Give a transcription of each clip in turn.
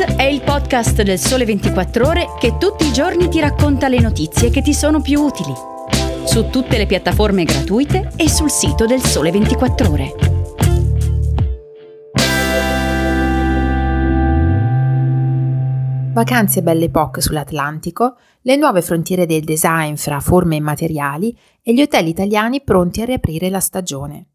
È il podcast del Sole 24 Ore che tutti i giorni ti racconta le notizie che ti sono più utili. Su tutte le piattaforme gratuite e sul sito del Sole 24 Ore. Vacanze Belle Époque sull'Atlantico, le nuove frontiere del design fra forme e materiali e gli hotel italiani pronti a riaprire la stagione.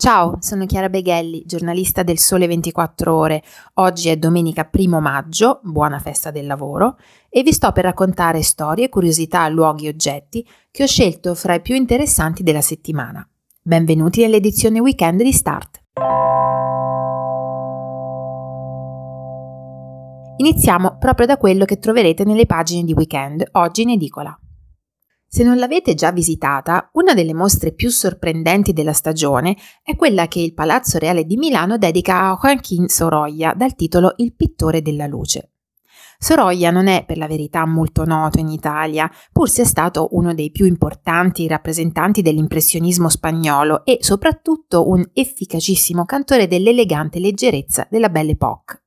Ciao, sono Chiara Beghelli, giornalista del Sole 24 Ore. Oggi è domenica 1 maggio, buona festa del lavoro, e vi sto per raccontare storie, curiosità, luoghi e oggetti che ho scelto fra i più interessanti della settimana. Benvenuti nell'edizione weekend di Start. Iniziamo proprio da quello che troverete nelle pagine di weekend, oggi in edicola. Se non l'avete già visitata, una delle mostre più sorprendenti della stagione è quella che il Palazzo Reale di Milano dedica a Joaquín Sorolla dal titolo Il pittore della luce. Sorolla non è per la verità molto noto in Italia, pur sia stato uno dei più importanti rappresentanti dell'impressionismo spagnolo e soprattutto un efficacissimo cantore dell'elegante leggerezza della Belle Époque.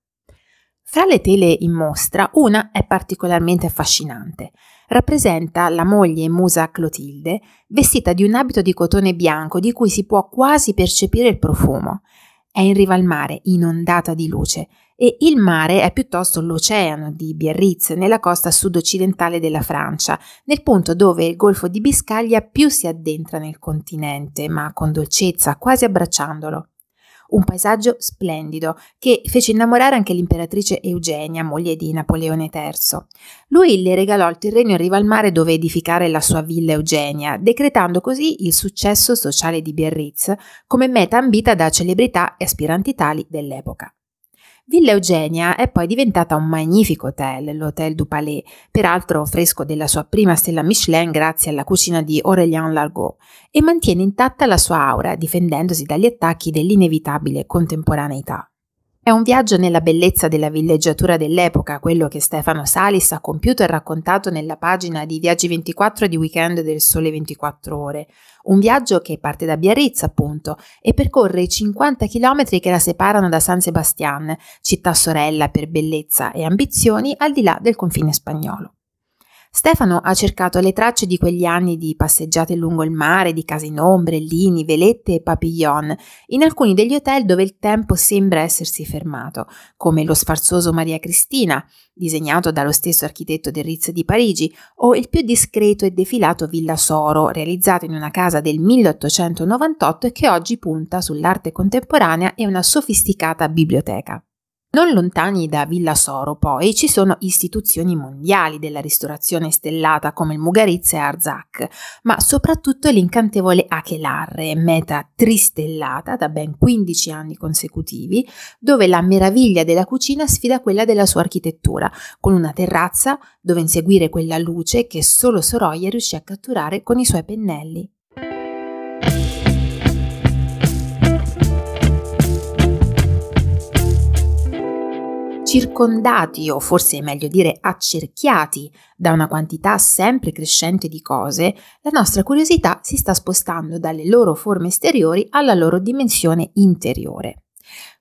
Fra le tele in mostra, una è particolarmente affascinante rappresenta la moglie musa Clotilde vestita di un abito di cotone bianco di cui si può quasi percepire il profumo. È in riva al mare, inondata di luce, e il mare è piuttosto l'oceano di Biarritz, nella costa sud-occidentale della Francia, nel punto dove il golfo di Biscaglia più si addentra nel continente, ma con dolcezza, quasi abbracciandolo un paesaggio splendido che fece innamorare anche l'imperatrice Eugenia, moglie di Napoleone III. Lui le regalò il terreno in riva al mare dove edificare la sua villa Eugenia, decretando così il successo sociale di Biarritz come meta ambita da celebrità e aspiranti tali dell'epoca. Villa Eugenia è poi diventata un magnifico hotel, l'Hotel du Palais, peraltro fresco della sua prima stella Michelin grazie alla cucina di Aurélien Largot, e mantiene intatta la sua aura, difendendosi dagli attacchi dell'inevitabile contemporaneità. È un viaggio nella bellezza della villeggiatura dell'epoca, quello che Stefano Salis ha compiuto e raccontato nella pagina di Viaggi 24 di Weekend del Sole 24 Ore. Un viaggio che parte da Biarritz, appunto, e percorre i 50 km che la separano da San Sebastian, città sorella per bellezza e ambizioni al di là del confine spagnolo. Stefano ha cercato le tracce di quegli anni di passeggiate lungo il mare, di case in ombrellini, velette e papillon, in alcuni degli hotel dove il tempo sembra essersi fermato, come lo sfarzoso Maria Cristina, disegnato dallo stesso architetto del Ritz di Parigi, o il più discreto e defilato Villa Soro, realizzato in una casa del 1898 e che oggi punta sull'arte contemporanea e una sofisticata biblioteca. Non lontani da Villa Soro, poi, ci sono istituzioni mondiali della ristorazione stellata come il Mugaritz e Arzak, ma soprattutto l'incantevole Achelarre, meta tristellata da ben 15 anni consecutivi, dove la meraviglia della cucina sfida quella della sua architettura, con una terrazza dove inseguire quella luce che solo Sorolla riuscì a catturare con i suoi pennelli. Circondati o forse è meglio dire accerchiati da una quantità sempre crescente di cose, la nostra curiosità si sta spostando dalle loro forme esteriori alla loro dimensione interiore.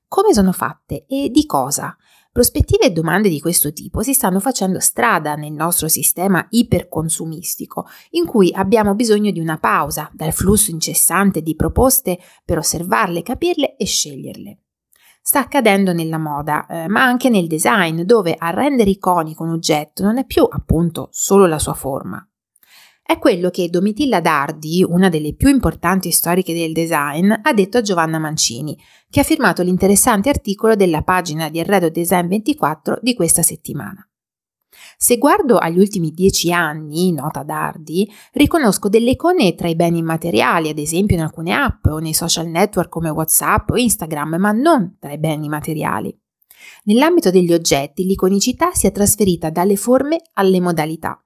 Come sono fatte e di cosa? Prospettive e domande di questo tipo si stanno facendo strada nel nostro sistema iperconsumistico, in cui abbiamo bisogno di una pausa dal flusso incessante di proposte per osservarle, capirle e sceglierle sta accadendo nella moda, eh, ma anche nel design, dove a rendere iconico un oggetto non è più appunto solo la sua forma. È quello che Domitilla Dardi, una delle più importanti storiche del design, ha detto a Giovanna Mancini, che ha firmato l'interessante articolo della pagina di Arredo Design 24 di questa settimana. Se guardo agli ultimi dieci anni, nota Dardi, riconosco delle icone tra i beni immateriali, ad esempio in alcune app o nei social network come WhatsApp o Instagram, ma non tra i beni materiali. Nell'ambito degli oggetti, l'iconicità si è trasferita dalle forme alle modalità.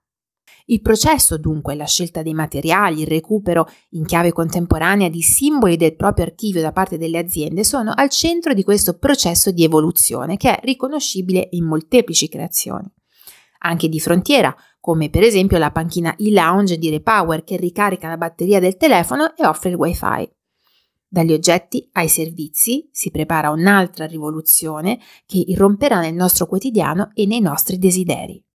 Il processo, dunque, la scelta dei materiali, il recupero in chiave contemporanea di simboli del proprio archivio da parte delle aziende sono al centro di questo processo di evoluzione che è riconoscibile in molteplici creazioni anche di frontiera, come per esempio la panchina e-lounge di Repower che ricarica la batteria del telefono e offre il wifi. Dagli oggetti ai servizi si prepara un'altra rivoluzione che irromperà nel nostro quotidiano e nei nostri desideri.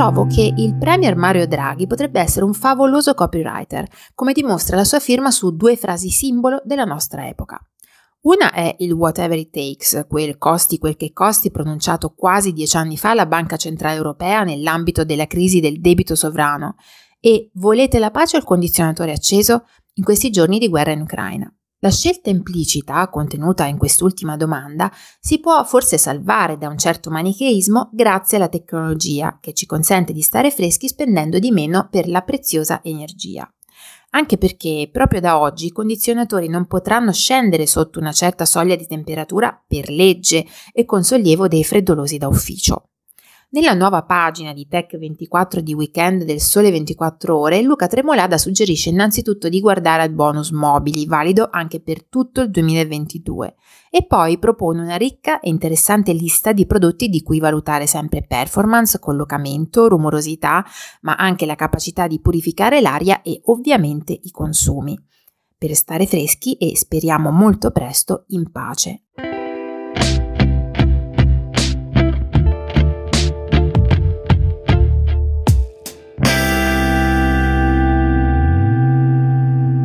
Trovo che il Premier Mario Draghi potrebbe essere un favoloso copywriter, come dimostra la sua firma su due frasi simbolo della nostra epoca. Una è il whatever it takes, quel costi quel che costi pronunciato quasi dieci anni fa alla Banca Centrale Europea nell'ambito della crisi del debito sovrano, e volete la pace o il condizionatore acceso in questi giorni di guerra in Ucraina. La scelta implicita, contenuta in quest'ultima domanda, si può forse salvare da un certo manicheismo grazie alla tecnologia, che ci consente di stare freschi spendendo di meno per la preziosa energia. Anche perché proprio da oggi i condizionatori non potranno scendere sotto una certa soglia di temperatura per legge e con sollievo dei freddolosi da ufficio. Nella nuova pagina di Tech24 di Weekend del Sole 24 Ore, Luca Tremolada suggerisce innanzitutto di guardare al bonus mobili, valido anche per tutto il 2022, e poi propone una ricca e interessante lista di prodotti di cui valutare sempre performance, collocamento, rumorosità, ma anche la capacità di purificare l'aria e ovviamente i consumi. Per stare freschi e speriamo molto presto in pace.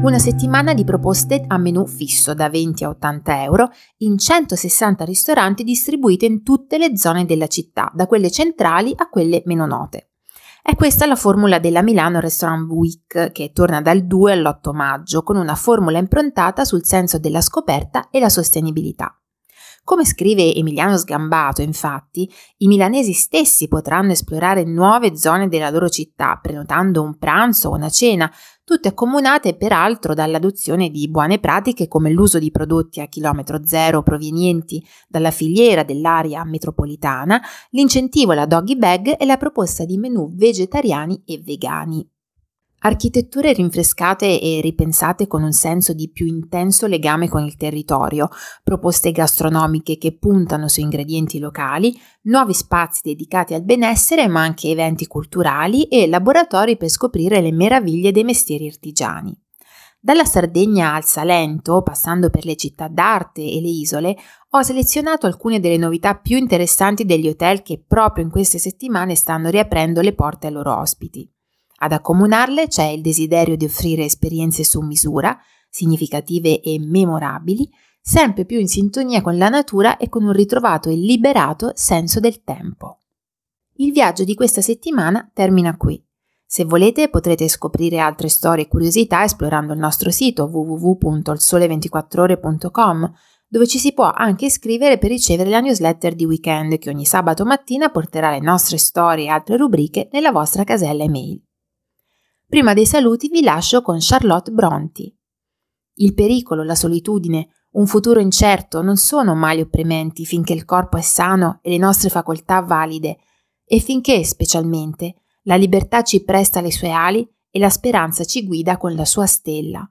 Una settimana di proposte a menù fisso da 20 a 80 euro in 160 ristoranti distribuiti in tutte le zone della città, da quelle centrali a quelle meno note. È questa la formula della Milano Restaurant Week che torna dal 2 all'8 maggio con una formula improntata sul senso della scoperta e la sostenibilità. Come scrive Emiliano Sgambato, infatti, i milanesi stessi potranno esplorare nuove zone della loro città, prenotando un pranzo o una cena, tutte accomunate peraltro dall'adozione di buone pratiche come l'uso di prodotti a chilometro zero provenienti dalla filiera dell'area metropolitana, l'incentivo alla doggy bag e la proposta di menù vegetariani e vegani. Architetture rinfrescate e ripensate con un senso di più intenso legame con il territorio, proposte gastronomiche che puntano su ingredienti locali, nuovi spazi dedicati al benessere ma anche eventi culturali e laboratori per scoprire le meraviglie dei mestieri artigiani. Dalla Sardegna al Salento, passando per le città d'arte e le isole, ho selezionato alcune delle novità più interessanti degli hotel che proprio in queste settimane stanno riaprendo le porte ai loro ospiti. Ad accomunarle c'è il desiderio di offrire esperienze su misura, significative e memorabili, sempre più in sintonia con la natura e con un ritrovato e liberato senso del tempo. Il viaggio di questa settimana termina qui. Se volete potrete scoprire altre storie e curiosità esplorando il nostro sito www.ilsole24ore.com dove ci si può anche iscrivere per ricevere la newsletter di weekend che ogni sabato mattina porterà le nostre storie e altre rubriche nella vostra casella email. Prima dei saluti vi lascio con Charlotte Bronti. Il pericolo, la solitudine, un futuro incerto non sono mali opprimenti finché il corpo è sano e le nostre facoltà valide e finché, specialmente, la libertà ci presta le sue ali e la speranza ci guida con la sua stella.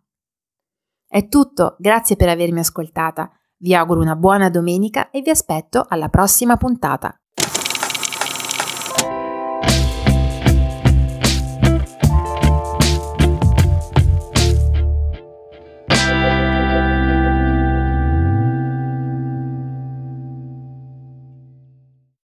È tutto, grazie per avermi ascoltata. Vi auguro una buona domenica e vi aspetto alla prossima puntata.